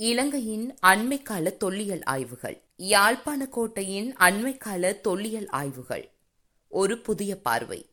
இலங்கையின் அண்மைக்கால தொல்லியல் ஆய்வுகள். யாழ்ப்பாண கோட்டையின் அண்மைக்கால தொல்லியல் ஆய்வுகள். ஒரு புதிய பார்வை.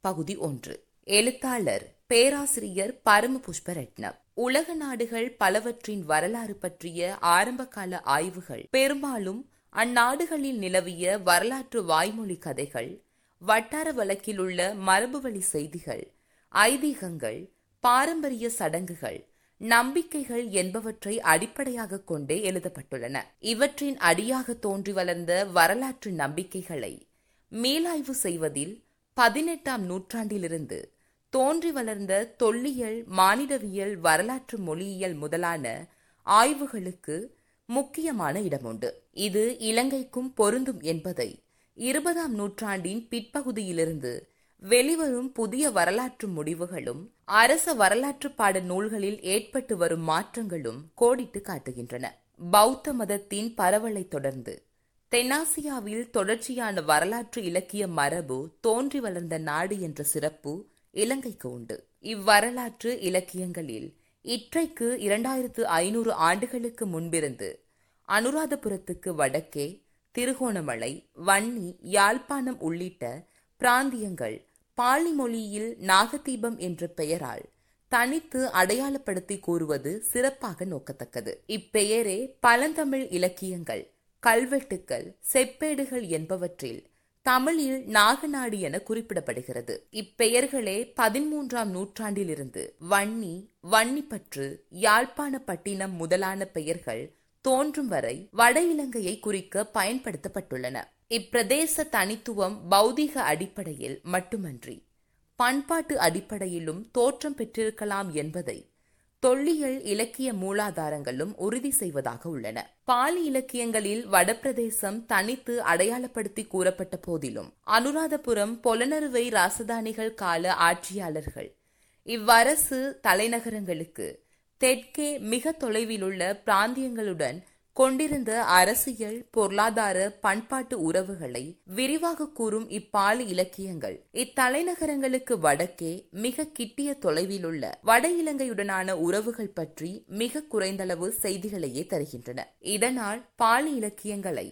பகுதி ஒன்று. எழுத்தாளர் பேராசிரியர் பரம புஷ்பரட்னம் உலக நாடுகள் பலவற்றின் வரலாறு பற்றிய ஆரம்பகால ஆய்வுகள். பெரும்பாலும் அந்நாடுகளில் நிலவிய வரலாற்று வாய்மொழி கதைகள் வட்டார வழக்கில் உள்ள மரபுவழி செய்திகள் ஐதீகங்கள் பாரம்பரிய சடங்குகள் நம்பிக்கைகள் என்பவற்றை அடிப்படையாக கொண்டே எழுதப்பட்டுள்ளன. இவற்றின் அடியாக தோன்றி வளர்ந்த வரலாற்று நம்பிக்கைகளை மீளாய்வு செய்வதில் பதினெட்டாம் நூற்றாண்டிலிருந்து தோன்றி வளர்ந்த தொல்லியல் மானிடவியல் வரலாற்று மொழியியல் முதலான ஆய்வுகளுக்கு முக்கியமான இடமுண்டு. இது இலங்கைக்கும் பொருந்தும் என்பதை இருபதாம் நூற்றாண்டின் பிற்பகுதியிலிருந்து வெளிவரும் புதிய வரலாற்று முடிவுகளும் அரச வரலாற்று பாட நூல்களில் ஏற்பட்டு வரும் மாற்றங்களும் கோடிட்டு காட்டுகின்றன. பௌத்த மதத்தின் பரவலை தொடர்ந்து தென்னாசியாவில் தொடர்ச்சியான வரலாற்று இலக்கிய மரபு தோன்றி வளர்ந்த நாடு என்ற சிறப்பு இலங்கைக்கு உண்டு. இவ்வரலாற்று இலக்கியங்களில் இற்றைக்கு இரண்டாயிரத்து ஐநூறு ஆண்டுகளுக்கு முன்பிருந்து அனுராதபுரத்துக்கு வடக்கே திருகோணமலை வன்னி யாழ்ப்பாணம் உள்ளிட்ட பிராந்தியங்கள் பாலி மொழியில் நாகதீபம் என்ற பெயரால் தனித்து அடையாளப்படுத்தி கூறுவது சிறப்பாக நோக்கத்தக்கது. இப்பெயரே பழந்தமிழ் இலக்கியங்கள் கல்வெட்டுக்கள் செப்பேடுகள் என்பவற்றில் தமிழில் நாகநாடு என குறிப்பிடப்படுகிறது. இப்பெயர்களே பதிமூன்றாம் நூற்றாண்டிலிருந்து வன்னி வன்னிப்பற்று யாழ்ப்பாணப்பட்டினம் முதலான பெயர்கள் தோன்றும் வரை வட இலங்கையை குறிக்க பயன்படுத்தப்பட்டுள்ளன. இப்பிரதேச தனித்துவம் பௌதிக அடிப்படையில் மட்டுமன்றி பண்பாட்டு அடிப்படையிலும் தோற்றம் பெற்றிருக்கலாம் என்பதை தொல்லியல் இலக்கிய மூலாதாரங்களும் உறுதி செய்வதாக உள்ளன. பாலி இலக்கியங்களில் வடப்பிரதேசம் தனித்து அடையாளப்படுத்தி கூறப்பட்ட போதிலும் அனுராதபுரம் பொலனறுவை ராசதானிகள் கால ஆட்சியாளர்கள் இவ்வரசு தலைநகரங்களுக்கு தெற்கே மிக தொலைவிலுள்ள பிராந்தியங்களுடன் கொண்டிருந்த அரசியல் பொருளாதார பண்பாட்டு உறவுகளை விரிவாக கூறும் இப்பாலி இலக்கியங்கள். இத்தலைநகரங்களுக்கு வடக்கே மிக கிட்டிய தொலைவிலுள்ள வட இலங்கையுடனான உறவுகள் பற்றி மிக குறைந்தளவு செய்திகளையே தருகின்றன. இதனால் பாலி இலக்கியங்களை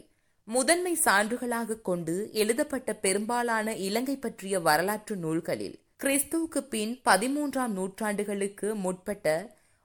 முதன்மை சான்றுகளாக கொண்டு எழுதப்பட்ட பெரும்பாலான இலங்கை பற்றிய வரலாற்று நூல்களில் கிறிஸ்துவுக்கு பின் பதிமூன்றாம் நூற்றாண்டுகளுக்கு முற்பட்ட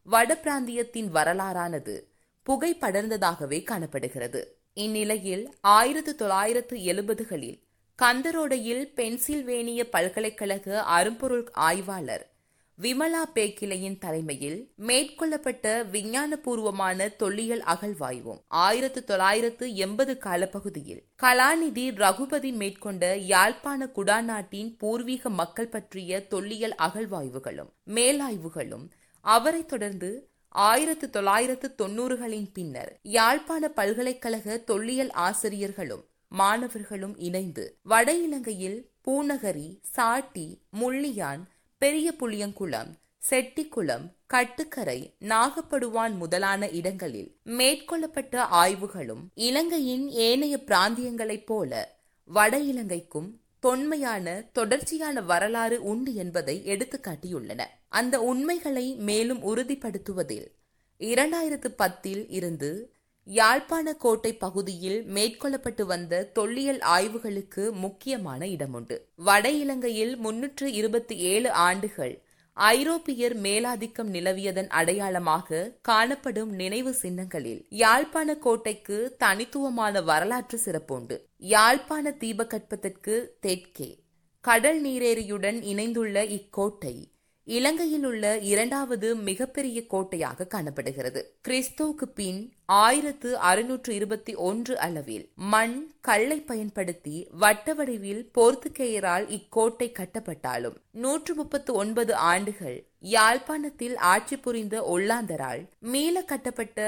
வட பிராந்தியத்தின் வரலாறானது புகை படர்ந்ததாகவே காணப்படுகிறது. இந்நிலையில் ஆயிரத்து தொள்ளாயிரத்து எழுபதுகளில் கந்தரோடையில் பென்சில்வேனிய பல்கலைக்கழக அரும்பொருள் ஆய்வாளர் விமலா பேக்கிலையின் தலைமையில் மேற்கொள்ளப்பட்ட விஞ்ஞானபூர்வமான தொல்லியல் அகழ்வாய்வும் ஆயிரத்து தொள்ளாயிரத்து எண்பது காலப்பகுதியில் கலாநிதி ரகுபதி மேற்கொண்ட யாழ்ப்பாண குடாநாட்டின் பூர்வீக மக்கள் பற்றிய தொல்லியல் அகழ்வாய்வுகளும் மேலாய்வுகளும் அவரைத் தொடர்ந்து ஆயிரத்து தொள்ளாயிரத்து தொன்னூறுகளின் பின்னர் யாழ்ப்பாண பல்கலைக்கழக தொல்லியல் ஆசிரியர்களும் மாணவர்களும் இணைந்து வட இலங்கையில் பூநகரி சாட்டி முள்ளியான் பெரிய புளியங்குளம் செட்டிக்குளம் கட்டுக்கரை நாகப்படுவான் முதலான இடங்களில் மேற்கொள்ளப்பட்ட ஆய்வுகளும் இலங்கையின் ஏனைய பிராந்தியங்களைப் போல வட இலங்கைக்கும் தொன்மையான தொடர்ச்சியான வரலாறு உண்டு என்பதை எடுத்துக்காட்டியுள்ளன. அந்த உண்மைகளை மேலும் உறுதிப்படுத்துவதில் இரண்டாயிரத்து பத்தில் இருந்து யாழ்ப்பாண கோட்டை பகுதியில் மேற்கொள்ளப்பட்டு வந்த தொல்லியல் ஆய்வுகளுக்கு முக்கியமான இடமுண்டு. வட இலங்கையில் முன்னூற்று இருபத்தி ஏழு ஆண்டுகள் ஐரோப்பியர் மேலாதிக்கம் நிலவியதன் அடையாளமாக காணப்படும் நினைவு சின்னங்களில் யாழ்ப்பாண கோட்டைக்கு தனித்துவமான வரலாற்று சிறப்புண்டு. யாழ்ப்பாண தீபகற்பத்திற்கு தெற்கே கடல் நீரேரியுடன் இணைந்துள்ள இக்கோட்டை இலங்கையில் உள்ள இரண்டாவது மிகப்பெரிய கோட்டையாக காணப்படுகிறது. கிறிஸ்தோவுக்கு பின் ஆயிரத்து அறுநூற்று இருபத்தி ஒன்று அளவில் மண் கல்லை பயன்படுத்தி வட்ட வடிவில் போர்த்துகேயரால் இக்கோட்டை கட்டப்பட்டாலும் நூற்று முப்பத்து ஒன்பது ஆண்டுகள் யாழ்ப்பாணத்தில் ஆட்சி புரிந்த ஒல்லாந்தரால் மீள கட்டப்பட்ட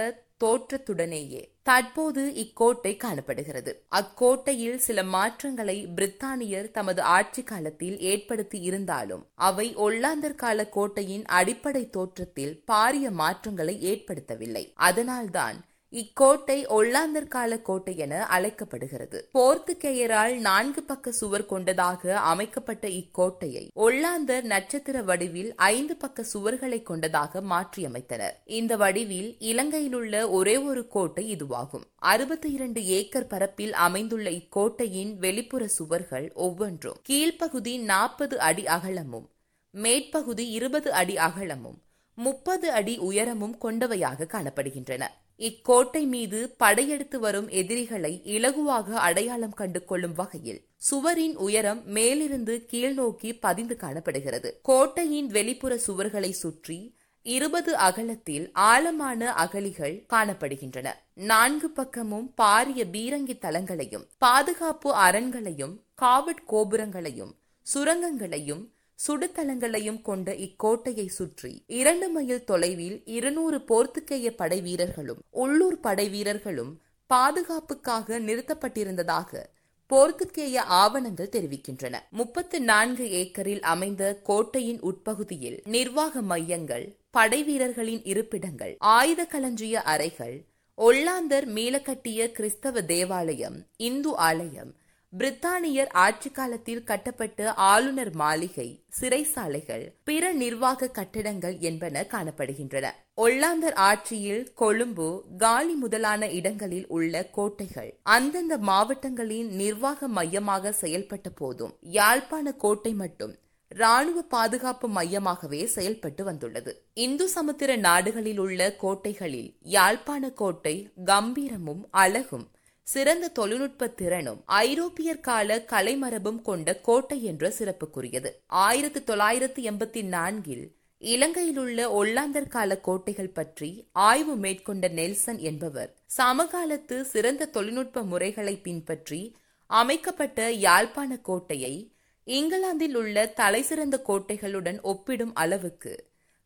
தோற்றத்துடனேயே. தற்போது இக்கோட்டை காணப்படுகிறது. அக்கோட்டையில் சில மாற்றங்களை பிரித்தானியர் தமது ஆட்சி காலத்தில் ஏற்படுத்தி இருந்தாலும் அவை ஒல்லாந்தர் கால கோட்டையின் அடிப்படை தோற்றத்தில் பாரிய மாற்றங்களை ஏற்படுத்தவில்லை. அதனால்தான் இக்கோட்டை ஒல்லாந்தர் கால கோட்டை என அழைக்கப்படுகிறது. போர்த்துக்கேயரால் நான்கு பக்க சுவர் கொண்டதாக அமைக்கப்பட்ட இக்கோட்டையை ஒல்லாந்தர் நட்சத்திர வடிவில் ஐந்து பக்க சுவர்களை கொண்டதாக மாற்றியமைத்தனர். இந்த வடிவில் இலங்கையில் உள்ள ஒரே ஒரு கோட்டை இதுவாகும். அறுபத்தி இரண்டு ஏக்கர் பரப்பில் அமைந்துள்ள இக்கோட்டையின் வெளிப்புற சுவர்கள் ஒவ்வொன்றும் கீழ்ப்பகுதி நாற்பது அடி அகலமும் மேற்பகுதி இருபது அடி அகலமும் முப்பது அடி உயரமும் கொண்டவையாக காணப்படுகின்றன. இக்கோட்டை மீது படையெடுத்து வரும் எதிரிகளை இலகுவாக அடையாளம் கண்டு கொள்ளும் வகையில் சுவரின் உயரம் மேலிருந்து கீழ்நோக்கி பதிந்து காணப்படுகிறது. கோட்டையின் வெளிப்புற சுவர்களை சுற்றி இருபது அகலத்தில் ஆழமான அகலிகள் காணப்படுகின்றன. நான்கு பக்கமும் பாரிய பீரங்கி தளங்களையும் பாதுகாப்பு அரண்களையும் காவட் கோபுரங்களையும் சுரங்கங்களையும் சுடுதளங்களையும் கொண்ட இக்கோட்டையை சுற்றி இரண்டு மைல் தொலைவில் இருநூறு போர்த்துக்கேய படை வீரர்களும் உள்ளூர் படை வீரர்களும் பாதுகாப்புக்காக நிறுத்தப்பட்டிருந்ததாக போர்த்துகேய ஆவணங்கள் தெரிவிக்கின்றன. முப்பத்து நான்கு ஏக்கரில் அமைந்த கோட்டையின் உட்பகுதியில் நிர்வாக மையங்கள் படை வீரர்களின் இருப்பிடங்கள் ஆயுத களஞ்சிய அறைகள் ஒல்லாந்தர் மீளக்கட்டிய கிறிஸ்தவ தேவாலயம் இந்து ஆலயம் பிரித்தானியர் ஆட்சி காலத்தில் கட்டப்பட்ட ஆளுநர் மாளிகை சிறைசாலைகள் பிற நிர்வாக கட்டிடங்கள் என்பன காணப்படுகின்றன. ஒல்லாந்தர் ஆட்சியில் கொழும்பு காலி முதலான இடங்களில் உள்ள கோட்டைகள் அந்தந்த மாவட்டங்களின் நிர்வாக மையமாக செயல்பட்ட போதும் யாழ்ப்பாண கோட்டை மட்டும் ராணுவ பாதுகாப்பு மையமாகவே செயல்பட்டு வந்துள்ளது. இந்து சமுத்திர நாடுகளில் உள்ள கோட்டைகளில் யாழ்ப்பாண கோட்டை கம்பீரமும் அழகும் சிறந்த தொழில்நுட்ப திறனும் ஐரோப்பியர் கால கலைமரபும் கொண்ட கோட்டை என்ற சிறப்புக்குரியது. ஆயிரத்தி தொள்ளாயிரத்தி எண்பத்தி நான்கில் இலங்கையில் உள்ள ஒல்லாந்தர் கால கோட்டைகள் பற்றி ஆய்வு மேற்கொண்ட நெல்சன் என்பவர் சமகாலத்து சிறந்த தொழில்நுட்ப முறைகளை பின்பற்றி அமைக்கப்பட்ட யாழ்ப்பாண கோட்டையை இங்கிலாந்தில் உள்ள தலைசிறந்த கோட்டைகளுடன் ஒப்பிடும் அளவுக்கு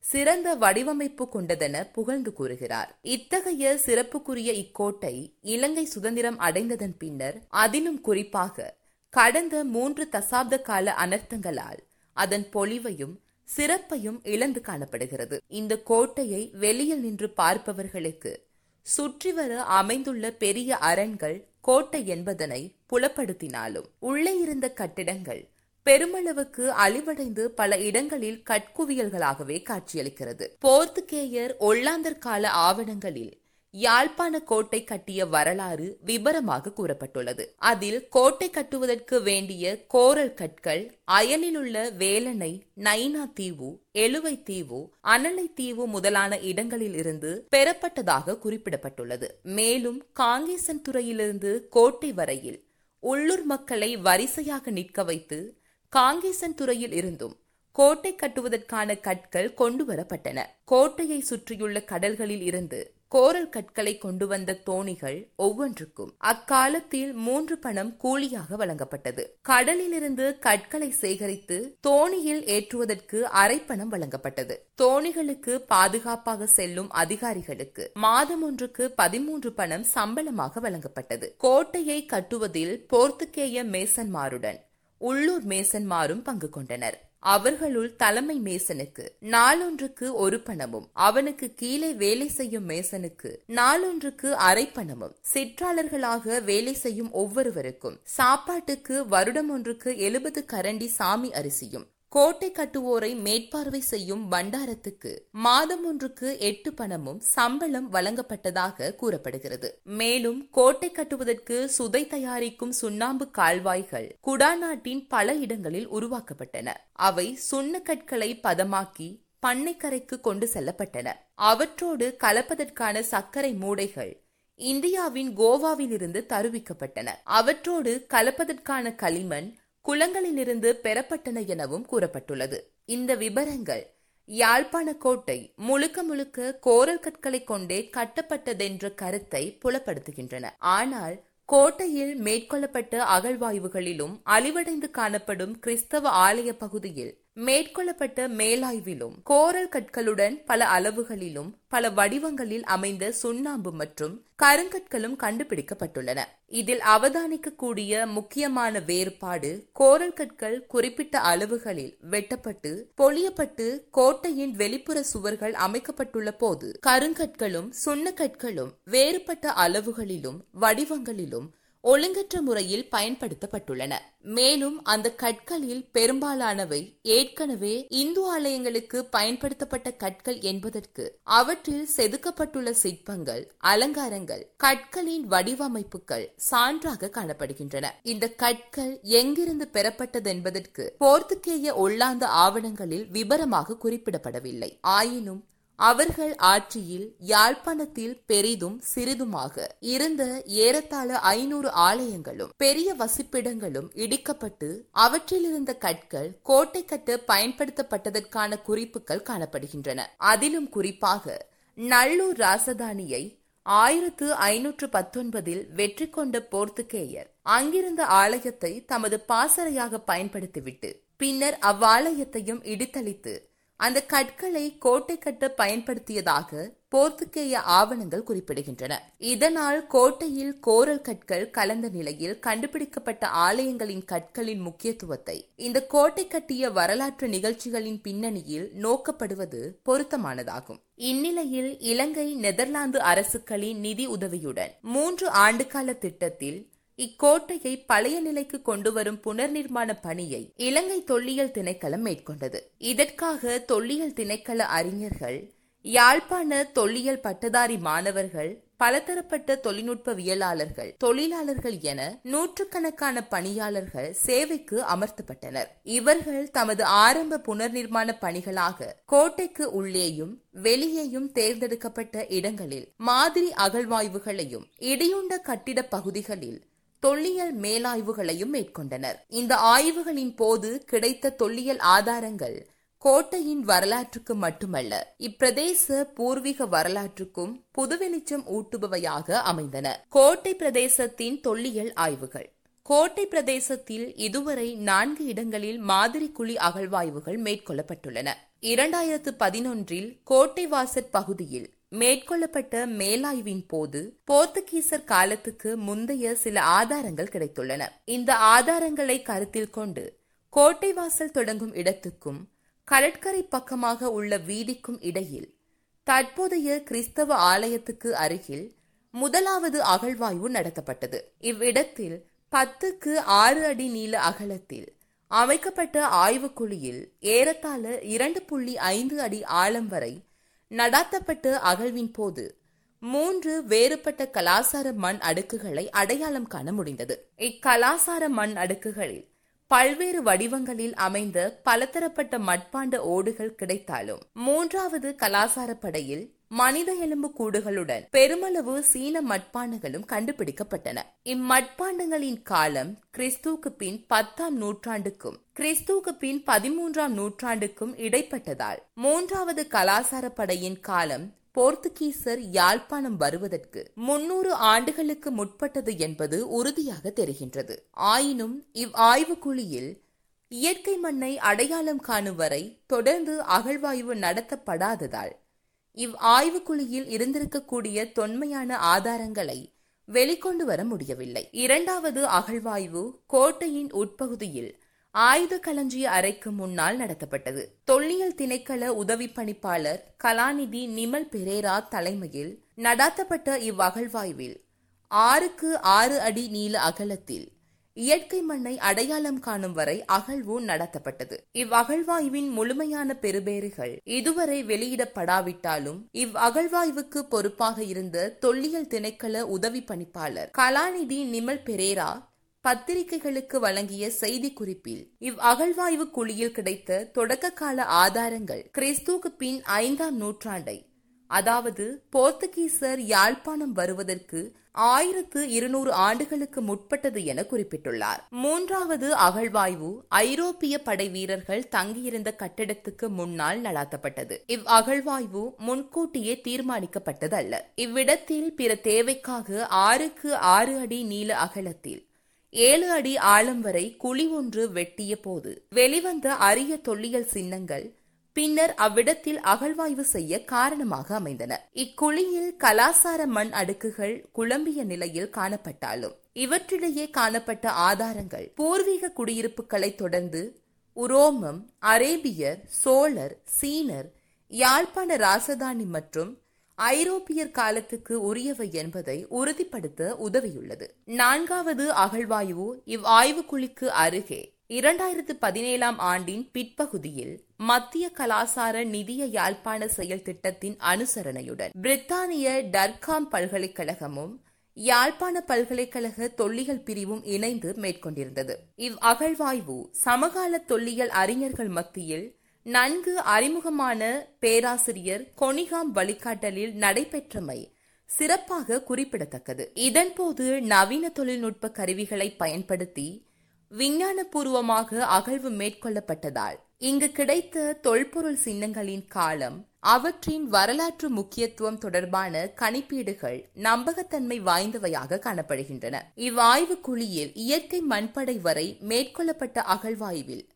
சிறந்த வடிவமைப்பு கொண்டதென புகழ்ந்து கூறுகிறார். இத்தகைய சிறப்புக்குரிய இக்கோட்டை இலங்கை சுதந்திரம் அடைந்ததன் பின்னர் அதிலும் குறிப்பாக கடந்த மூன்று தசாப்த கால அனர்த்தங்களால் அதன் பொலிவையும் சிறப்பையும் இழந்து காணப்படுகிறது. இந்த கோட்டையை வெளியில் நின்று பார்ப்பவர்களுக்கு சுற்றி வர அமைந்துள்ள பெரிய அரண்கள் கோட்டை என்பதனை புலப்படுத்தினாலும் உள்ளே இருந்த கட்டிடங்கள் பெருமளவுக்கு அழிவடைந்து பல இடங்களில் கட்குவியல்களாகவே காட்சியளிக்கிறது. போர்த்துகேயர் ஒல்லாந்தர் கால ஆவணங்களில் யாழ்ப்பாண கோட்டை கட்டிய வரலாறு விபரமாக கூறப்பட்டுள்ளது. அதில் கோட்டை கட்டுவதற்கு வேண்டிய கோரல் கற்கள் அயலிலுள்ள வேலனை நைனா தீவு எழுவை தீவு அனலை தீவு முதலான இடங்களில் இருந்து பெறப்பட்டதாக குறிப்பிடப்பட்டுள்ளது. மேலும் காங்கேசன் துறையிலிருந்து கோட்டை வரையில் உள்ளூர் மக்களை வரிசையாக நிற்க வைத்து காங்கேசன் துறையில் இருந்தும் கோட்டை கட்டுவதற்கான கற்கள் கொண்டு வரப்பட்டன கோட்டையை சுற்றியுள்ள கடல்களில் இருந்து கோரல் கற்களை கொண்டு வந்த தோணிகள் ஒவ்வொன்றுக்கும் அக்காலத்தில் மூன்று பணம் கூலியாக வழங்கப்பட்டது. கடலிலிருந்து கற்களை சேகரித்து தோணியில் ஏற்றுவதற்கு அரை பணம் வழங்கப்பட்டது. தோணிகளுக்கு பாதுகாப்பாக செல்லும் அதிகாரிகளுக்கு மாதம் ஒன்றுக்கு பதிமூன்று பணம் சம்பளமாக வழங்கப்பட்டது. கோட்டையை கட்டுவதில் போர்த்துகேய மேசன்மாருடன் உள்ளூர் மேசன்மாரும் பங்கு கொண்டனர். அவர்களுள் தலைமை மேசனுக்கு நாளொன்றுக்கு ஒரு பணமும் அவனுக்கு கீழே வேலை செய்யும் மேசனுக்கு நாளொன்றுக்கு அரை பணமும் சிற்றாளர்களாக வேலை செய்யும் ஒவ்வொருவருக்கும் சாப்பாட்டுக்கு வருடம் ஒன்றுக்கு எழுபது கரண்டி சாமி அரிசியும் கோட்டை கட்டுவோரை மேற்பார்வை செய்யும் பண்டாரத்துக்கு மாதம் ஒன்றுக்கு எட்டு பணமும் சம்பளம் வழங்கப்பட்டதாக கூறப்படுகிறது. மேலும் கோட்டை கட்டுவதற்கு சுதை தயாரிக்கும் சுண்ணாம்பு கால்வாய்கள் குடாநாட்டின் பல இடங்களில் உருவாக்கப்பட்டன. அவை சுண்ணக்கற்களை பதமாக்கி பண்ணைக்கரைக்கு கொண்டு செல்லப்பட்டன. அவற்றோடு கலப்பதற்கான சர்க்கரை மூடைகள் இந்தியாவின் கோவாவிலிருந்து தருவிக்கப்பட்டன. அவற்றோடு கலப்பதற்கான களிமண் குளங்களிலிருந்து பெறப்பட்டன எனவும் கூறப்பட்டுள்ளது. இந்த விபரங்கள் யாழ்ப்பாண கோட்டை முழுக்க முழுக்க கோரல் கற்களை கொண்டே கட்டப்பட்டதென்ற கருத்தை புலப்படுத்துகின்றன. ஆனால் கோட்டையில் மேற்கொள்ளப்பட்ட அகழ்வாய்வுகளிலும் அழிவடைந்து காணப்படும் கிறிஸ்தவ ஆலய பகுதியில் மேற்கொள்ளப்பட்ட மேலாய்விலும் கோரல் கற்களுடன் பல அளவுகளிலும் பல வடிவங்களில் அமைந்த சுண்ணாம்பு மற்றும் கருங்கற்களும் கண்டுபிடிக்கப்பட்டுள்ளன. இதில் அவதானிக்கக்கூடிய முக்கியமான வேறுபாடு கோரல் கற்கள் குறிப்பிட்ட அளவுகளில் வெட்டப்பட்டு பொழியப்பட்டு கோட்டையின் வெளிப்புற சுவர்கள் அமைக்கப்பட்டுள்ள போது கருங்கற்களும் சுண்ணக்கற்களும் வேறுபட்ட அளவுகளிலும் வடிவங்களிலும் ஒழுங்கற்ற முறையில் பயன்படுத்தப்பட்டுள்ளன. மேலும் அந்த கற்களில் பெரும்பாலானவை ஏற்கனவே இந்து ஆலயங்களுக்கு பயன்படுத்தப்பட்ட கற்கள் என்பதற்கு அவற்றில் செதுக்கப்பட்டுள்ள சிற்பங்கள் அலங்காரங்கள் கற்களின் வடிவமைப்புகள் சான்றாக காணப்படுகின்றன. இந்த கற்கள் எங்கிருந்து பெறப்பட்டது என்பதற்கு போர்த்துகேய ஒல்லாந்த ஆவணங்களில் விபரமாக குறிப்பிடப்படவில்லை. ஆயினும் அவர்கள் ஆட்சியில் யாழ்ப்பாணத்தில் பெரிதும் சிறிதுமாக இருந்த ஏறத்தாழ ஐநூறு ஆலயங்களும் பெரிய வசிப்பிடங்களும் இடிக்கப்பட்டு அவற்றில் இருந்த கற்கள் கோட்டை கட்ட பயன்படுத்தப்பட்டதற்கான குறிப்புகள் காணப்படுகின்றன. அதிலும் குறிப்பாக நல்லூர் ராசதானியை ஆயிரத்து ஐநூற்று பத்தொன்பதில் வெற்றி கொண்ட போர்த்துகேயர் அங்கிருந்த ஆலயத்தை தமது பாசறையாக பயன்படுத்திவிட்டு பின்னர் அவ்வாலயத்தையும் இடித்தளித்து அந்த கற்களை கோட்டை கட்ட பயன்படுத்தியதாக போர்த்துகேய ஆவணங்கள் குறிப்பிடுகின்றன. இதனால் கோட்டையில் கோரல் கற்கள் கலந்த நிலையில் கண்டுபிடிக்கப்பட்ட ஆலயங்களின் கற்களின் முக்கியத்துவத்தை இந்த கோட்டை கட்டிய வரலாற்று நிகழ்ச்சிகளின் பின்னணியில் நோக்கப்படுவது பொருத்தமானதாகும். இந்நிலையில் இலங்கை நெதர்லாந்து அரசுகளின் நிதி உதவியுடன் மூன்று ஆண்டுகால திட்டத்தில் இக்கோட்டையை பழைய நிலைக்கு கொண்டு வரும் புனர் நிர்மாண பணியை இலங்கை தொல்லியல் திணைக்களம் மேற்கொண்டது. இதற்காக தொல்லியல் திணைக்கள அறிஞர்கள் யாழ்ப்பாண தொல்லியல் பட்டதாரி மாணவர்கள் பலதரப்பட்ட தொழில்நுட்பவியலாளர்கள் தொழிலாளர்கள் என நூற்றுக்கணக்கான பணியாளர்கள் சேவைக்கு அமர்த்தப்பட்டனர். இவர்கள் தமது ஆரம்ப புனர் நிர்மாண பணிகளாக கோட்டைக்கு உள்ளேயும் வெளியேயும் தேர்ந்தெடுக்கப்பட்ட இடங்களில் மாதிரி அகழ்வாய்வுகளையும் இடியுண்ட கட்டிட பகுதிகளில் தொல்லியல் மேலாய்வுகளையும் மேற்கொண்டனர். இந்த ஆய்வுகளின் போது கிடைத்த தொல்லியல் ஆதாரங்கள் கோட்டையின் வரலாற்றுக்கு மட்டுமல்ல இப்பிரதேச பூர்வீக வரலாற்றுக்கும் புதுவெளிச்சம் ஊட்டுபவையாக அமைந்தன. கோட்டை பிரதேசத்தின் தொல்லியல் ஆய்வுகள். கோட்டை பிரதேசத்தில் இதுவரை நான்கு இடங்களில் மாதிரி குழி அகழ்வாய்வுகள் மேற்கொள்ளப்பட்டுள்ளன. இரண்டாயிரத்து பதினொன்றில் கோட்டை வாசற் பகுதியில் மேற்கொள்ளப்பட்ட மேலாய்வின் போது போர்த்துகீசர் காலத்துக்கு முந்தைய சில ஆதாரங்கள் கிடைத்துள்ளன. இந்த ஆதாரங்களை கருத்தில் கொண்டு கோட்டை வாசல் தொடங்கும் இடத்துக்கும் கடற்கரை பக்கமாக உள்ள வீதிக்கும் இடையில் தற்போதைய கிறிஸ்தவ ஆலயத்துக்கு அருகில் முதலாவது அகழ்வாய்வு நடத்தப்பட்டது. இவ்விடத்தில் பத்துக்கு ஆறு அடி நீள அகலத்தில் அமைக்கப்பட்ட ஆய்வுக்குழியில் ஏறத்தாழ இரண்டு புள்ளி ஐந்து அடி ஆழம் வரை நடாத்தப்பட்ட அகழ்வின் போது மூன்று வேறுபட்ட கலாசார மண் அடுக்குகளை அடையாளம் காண முடிந்தது. இக்கலாசார மண் அடுக்குகளில் பல்வேறு வடிவங்களில் அமைந்த பலதரப்பட்ட மட்பாண்ட ஓடுகள் கிடைத்தாலும் மூன்றாவது கலாசார படையில் மனித எலும்பு கூடுகளுடன் பெருமளவு சீன மட்பாண்டங்களும் கண்டுபிடிக்கப்பட்டன. இம்மட்பாண்டங்களின் காலம் கிறிஸ்துவுக்கு பின் பத்தாம் நூற்றாண்டுக்கும் கிறிஸ்துவுக்கு பின் பதிமூன்றாம் நூற்றாண்டுக்கும் இடைப்பட்டதால் மூன்றாவது கலாசார படையின் காலம் போர்த்துகீசர் யாழ்ப்பாணம் வருவதற்கு முன்னூறு ஆண்டுகளுக்கு முற்பட்டது என்பது உறுதியாக தெரிகின்றது. ஆயினும் இவ் ஆய்வுக்குழியில் இயற்கை மண்ணை அடையாளம் காணும் வரை தொடர்ந்து அகழ்வாய்வு நடத்தப்படாததால் இவ் ஆய்வுக்குழியில் இருந்திருக்கக்கூடிய தொன்மையான ஆதாரங்களை வெளிக்கொண்டு வர முடியவில்லை. இரண்டாவது அகழ்வாய்வு கோட்டையின் உட்பகுதியில் ஆயுத களஞ்சிய அறைக்கு முன்னால் நடத்தப்பட்டது. தொல்லியல் திணைக்கள உதவி பணிப்பாளர் கலாநிதி நிமல் பெரேரா தலைமையில் நடாத்தப்பட்ட இவ்வகழ்வாய்வில் ஆறுக்கு ஆறு அடி நீள அகலத்தில் இயற்கை மண்ணை அடையாளம் காணும் வரை அகழ்வு நடத்தப்பட்டது. இவ் அகழ்வாய்வின் முழுமையான பெறுபேறுகள் இதுவரை வெளியிடப்படாவிட்டாலும் இவ் அகழ்வாய்வுக்கு பொறுப்பாக இருந்த தொல்லியல் திணைக்கள உதவி பணிப்பாளர் கலாநிதி நிமல் பெரேரா பத்திரிகைகளுக்கு வழங்கிய செய்தி குறிப்பில் இவ் அகழ்வாய்வு குழியில் கிடைத்த தொடக்க கால ஆதாரங்கள் கிறிஸ்துவுக்கு பின் ஐந்தாம் நூற்றாண்டை அதாவது போர்த்துகீசர் யாழ்ப்பாணம் வருவதற்கு ஆயிரத்து இருநூறு ஆண்டுகளுக்கு முற்பட்டது என குறிப்பிட்டுள்ளார். மூன்றாவது அகழ்வாய்வு ஐரோப்பிய படை வீரர்கள் தங்கியிருந்த கட்டிடத்துக்கு முன்னால் நடாத்தப்பட்டது. இவ் அகழ்வாய்வு முன்கூட்டியே தீர்மானிக்கப்பட்டதல்ல. இவ்விடத்தில் பிற தேவைக்காக ஆறுக்கு ஆறு அடி நீள அகலத்தில் ஏழு அடி ஆழம் வரை குழி ஒன்று வெட்டிய போது வெளிவந்த அரிய தொல்லியல் சின்னங்கள் பின்னர் அவ்விடத்தில் அகழ்வாய்வு செய்ய காரணமாக அமைந்தன. இக்குழியில் கலாசார மண் அடுக்குகள் குழம்பிய நிலையில் காணப்பட்டாலும் இவற்றிடையே காணப்பட்ட ஆதாரங்கள் பூர்வீக குடியிருப்புகளை தொடர்ந்து உரோமம் அரேபியர் சோழர் சீனர் யாழ்ப்பாண ராசதானி மற்றும் ஐரோப்பியர் காலத்துக்கு உரியவை என்பதை உறுதிப்படுத்த உதவியுள்ளது. நான்காவது அகழ்வாய்வு இவ் ஆய்வுக்குழிக்கு அருகே இரண்டாயிரத்து பதினேழாம் ஆண்டின் பிற்பகுதியில் மத்திய கலாசார நிதிய யாழ்ப்பாண செயல் திட்டத்தின் அனுசரணையுடன் பிரித்தானிய டர்காம் பல்கலைக்கழகமும் யாழ்ப்பாண பல்கலைக்கழக தொல்லியல் பிரிவும் இணைந்து மேற்கொண்டிருந்தது. இவ் அகழ்வாய்வு சமகால தொல்லியல் அறிஞர்கள் மத்தியில் நன்கு அறிமுகமான பேராசிரியர் கொனிகாம் வழிகாட்டலில் நடைபெற்றமை சிறப்பாக குறிப்பிடத்தக்கது. இதன்போது நவீன தொழில்நுட்ப கருவிகளை பயன்படுத்தி விஞ்ஞானபூர்வமாக அகழ்வு மேற்கொள்ளப்பட்டதால் இங்கு கிடைத்த தொல்பொருள் சின்னங்களின் காலம் அவற்றின் வரலாற்று முக்கியத்துவம் தொடர்பான கணிப்பீடுகள் நம்பகத்தன்மை வாய்ந்தவையாக காணப்படுகின்றன. இவ்வாய்வு குழியில் இயற்கை மண்படை வரை மேற்கொள்ளப்பட்ட அகழ்வாய்வில்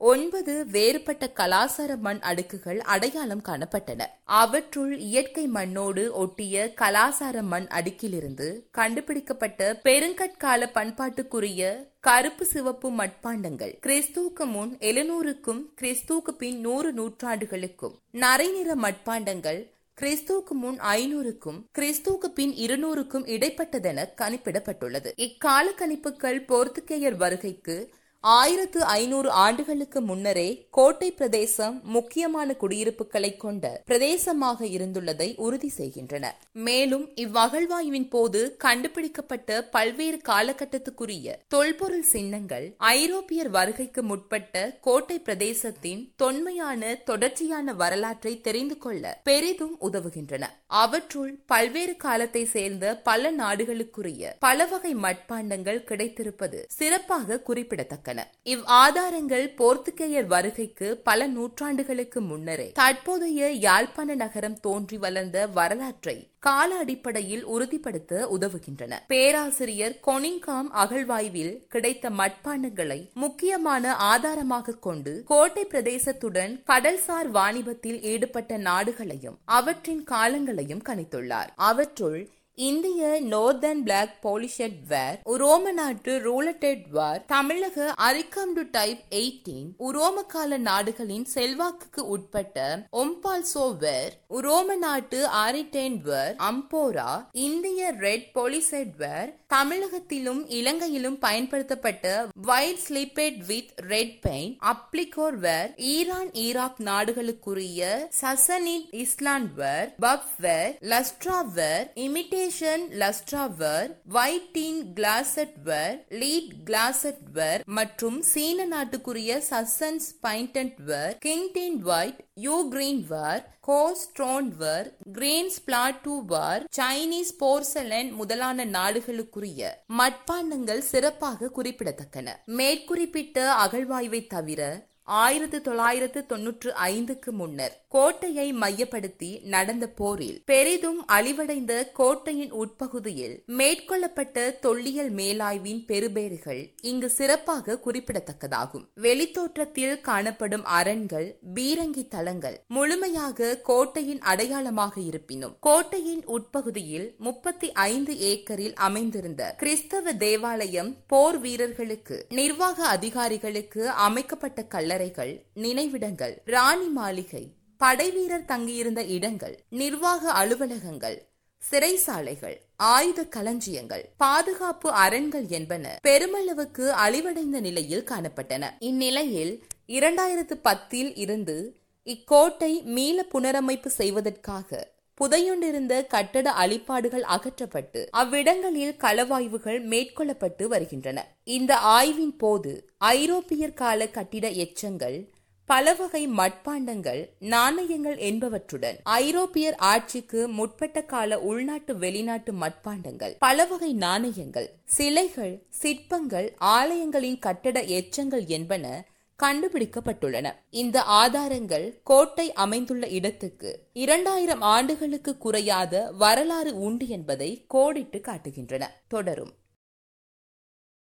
ஒன்பது வேறுபட்ட கலாசார மண் அடுக்குகள் அடையாளம் காணப்பட்டன. அவற்றுள் இயற்கை மண்ணோடு ஒட்டிய கலாசார மண் அடுக்கிலிருந்து கண்டுபிடிக்கப்பட்ட பெருங்கற்கால பண்பாட்டுக்குரிய கருப்பு சிவப்பு மட்பாண்டங்கள் கிறிஸ்துவுக்கு முன் எழுநூறுக்கும் கிறிஸ்துவுக்கு பின் நூறு நூற்றாண்டுகளுக்கும். நரைநிற மட்பாண்டங்கள் கிறிஸ்துவுக்கு முன் ஐநூறுக்கும் கிறிஸ்துவுக்கு பின் இருநூறுக்கும் இடைப்பட்டதென கணிப்பிடப்பட்டுள்ளது. இக்கால கணிப்புகள் போர்த்துகேயர் வருகைக்கு ஆயிரத்து ஐநூறு ஆண்டுகளுக்கு முன்னரே கோட்டை பிரதேசம் முக்கியமான குடியிருப்புகளை கொண்ட பிரதேசமாக இருந்துள்ளதை உறுதி செய்கின்றன மேலும் இவ்வகழ்வாய்வின் போது கண்டுபிடிக்கப்பட்ட பல்வேறு காலகட்டத்துக்குரிய தொல்பொருள் சின்னங்கள் ஐரோப்பியர் வருகைக்கு முற்பட்ட கோட்டை பிரதேசத்தின் தொன்மையான தொடர்ச்சியான வரலாற்றை தெரிந்து கொள்ள பெரிதும் உதவுகின்றன. அவற்றுள் பல்வேறு காலத்தை சேர்ந்த பல நாடுகளுக்குரிய பல வகை மட்பாண்டங்கள் கிடைத்திருப்பது சிறப்பாக குறிப்பிடத்தக்க உள்ளன இவ் ஆதாரங்கள் போர்த்துகேயர் வருகைக்கு பல நூற்றாண்டுகளுக்கு முன்னரே தற்போதைய யாழ்ப்பாண நகரம் தோன்றி வளர்ந்த வரலாற்றை கால அடிப்படையில் உறுதிப்படுத்த உதவுகின்றன. பேராசிரியர் கொனிங்காம் அகழ்வாய்வில் கிடைத்த மட்பாண்டங்களை முக்கியமான ஆதாரமாக கொண்டு கோட்டை பிரதேசத்துடன் கடல்சார் வாணிபத்தில் ஈடுபட்ட நாடுகளையும் அவற்றின் காலங்களையும் கணித்துள்ளார். அவற்றுள் இந்திய நோர்தன் பிளாக் போலிஷெட் வேர் உரோம நாட்டு ரூலட்டெட் வார் தமிழக அரிக்கம்டு டைப் எயிட்டீன் உரோம கால நாடுகளின் செல்வாக்குக்கு உட்பட்ட ஒம்பால்சோ வேர் உரோம நாட்டு ஆரிட்டேன் வேர் அம்போரா இந்திய ரெட் போலிசெட் வேர் தமிழகத்திலும் இலங்கையிலும் பயன்படுத்தப்பட்ட white slipped with red pain அப்ளிகோர் வேர் ஈரான் ஈராக் நாடுகளுக்குரிய சசனிட் இஸ்லாண்ட் வேர் பப் ware lustre ware இமிட்டே lustre ware white tin lead glazed ware மற்றும் சீன நாட்டுக்குரிய சசன்ஸ் பைண்டன்ட் கிங்டீன் ஒயிட் யூ கிரீன்வர் கோஸ்ட்ரோன்வர் கிரீன்ஸ் ஸ்பிளாட்டூவர் சைனீஸ் போர்சலன் முதலான நாடுகளுக்குரிய மட்பாண்டங்கள் சிறப்பாக குறிப்பிடத்தக்கன. மேற்குறிப்பிட்ட அகழ்வாய்வை தவிர ஆயிரத்து தொள்ளாயிரத்து தொன்னூற்று ஐந்துக்கு முன்னர் கோட்டையை மையப்படுத்தி நடந்த போரில் பெரிதும் அழிவடைந்த கோட்டையின் உட்பகுதியில் மேற்கொள்ளப்பட்ட தொல்லியல் மேலாய்வின் பெறுபேறுகள் இங்கு சிறப்பாக குறிப்பிடத்தக்கதாகும். வெளித்தோற்றத்தில் காணப்படும் அரண்கள் பீரங்கி தளங்கள் முழுமையாக கோட்டையின் அடையாளமாக இருப்பினும் கோட்டையின் உட்பகுதியில் முப்பத்தி ஐந்து ஏக்கரில் அமைந்திருந்த கிறிஸ்தவ தேவாலயம் போர் வீரர்களுக்கு நிர்வாக அதிகாரிகளுக்கு அமைக்கப்பட்ட கல்லறைகள் நினைவிடங்கள் ராணி மாளிகை படைவீரர் தங்கியிருந்த இடங்கள் நிர்வாக அலுவலகங்கள் சிறைசாலைகள் ஆயுத களஞ்சியங்கள் பாதுகாப்பு அரண்கள் என்பன பெருமளவுக்கு அழிவடைந்த நிலையில் காணப்பட்டன. இந்நிலையில் இரண்டாயிரத்து பத்தில் இருந்து இக்கோட்டை மீள புனரமைப்பு செய்வதற்காக புதையுண்டிருந்த கட்டட அழிப்பாடுகள் அகற்றப்பட்டு அவ்விடங்களில் களவாய்வுகள் மேற்கொள்ளப்பட்டு வருகின்றன. இந்த ஆய்வின் போது ஐரோப்பியர் கால கட்டிட எச்சங்கள் பலவகை மட்பாண்டங்கள் நாணயங்கள் என்பவற்றுடன் ஐரோப்பியர் ஆட்சிக்கு முற்பட்ட கால உள்நாட்டு வெளிநாட்டு மட்பாண்டங்கள் பலவகை நாணயங்கள் சிலைகள் சிற்பங்கள் ஆலயங்களின் கட்டட எச்சங்கள் என்பன கண்டுபிடிக்கப்பட்டுள்ளன. இந்த ஆதாரங்கள் கோட்டை அமைந்துள்ள இடத்துக்கு இரண்டாயிரம் ஆண்டுகளுக்கு குறையாத வரலாறு உண்டு என்பதை கோடிட்டு காட்டுகின்றன. தொடரும்.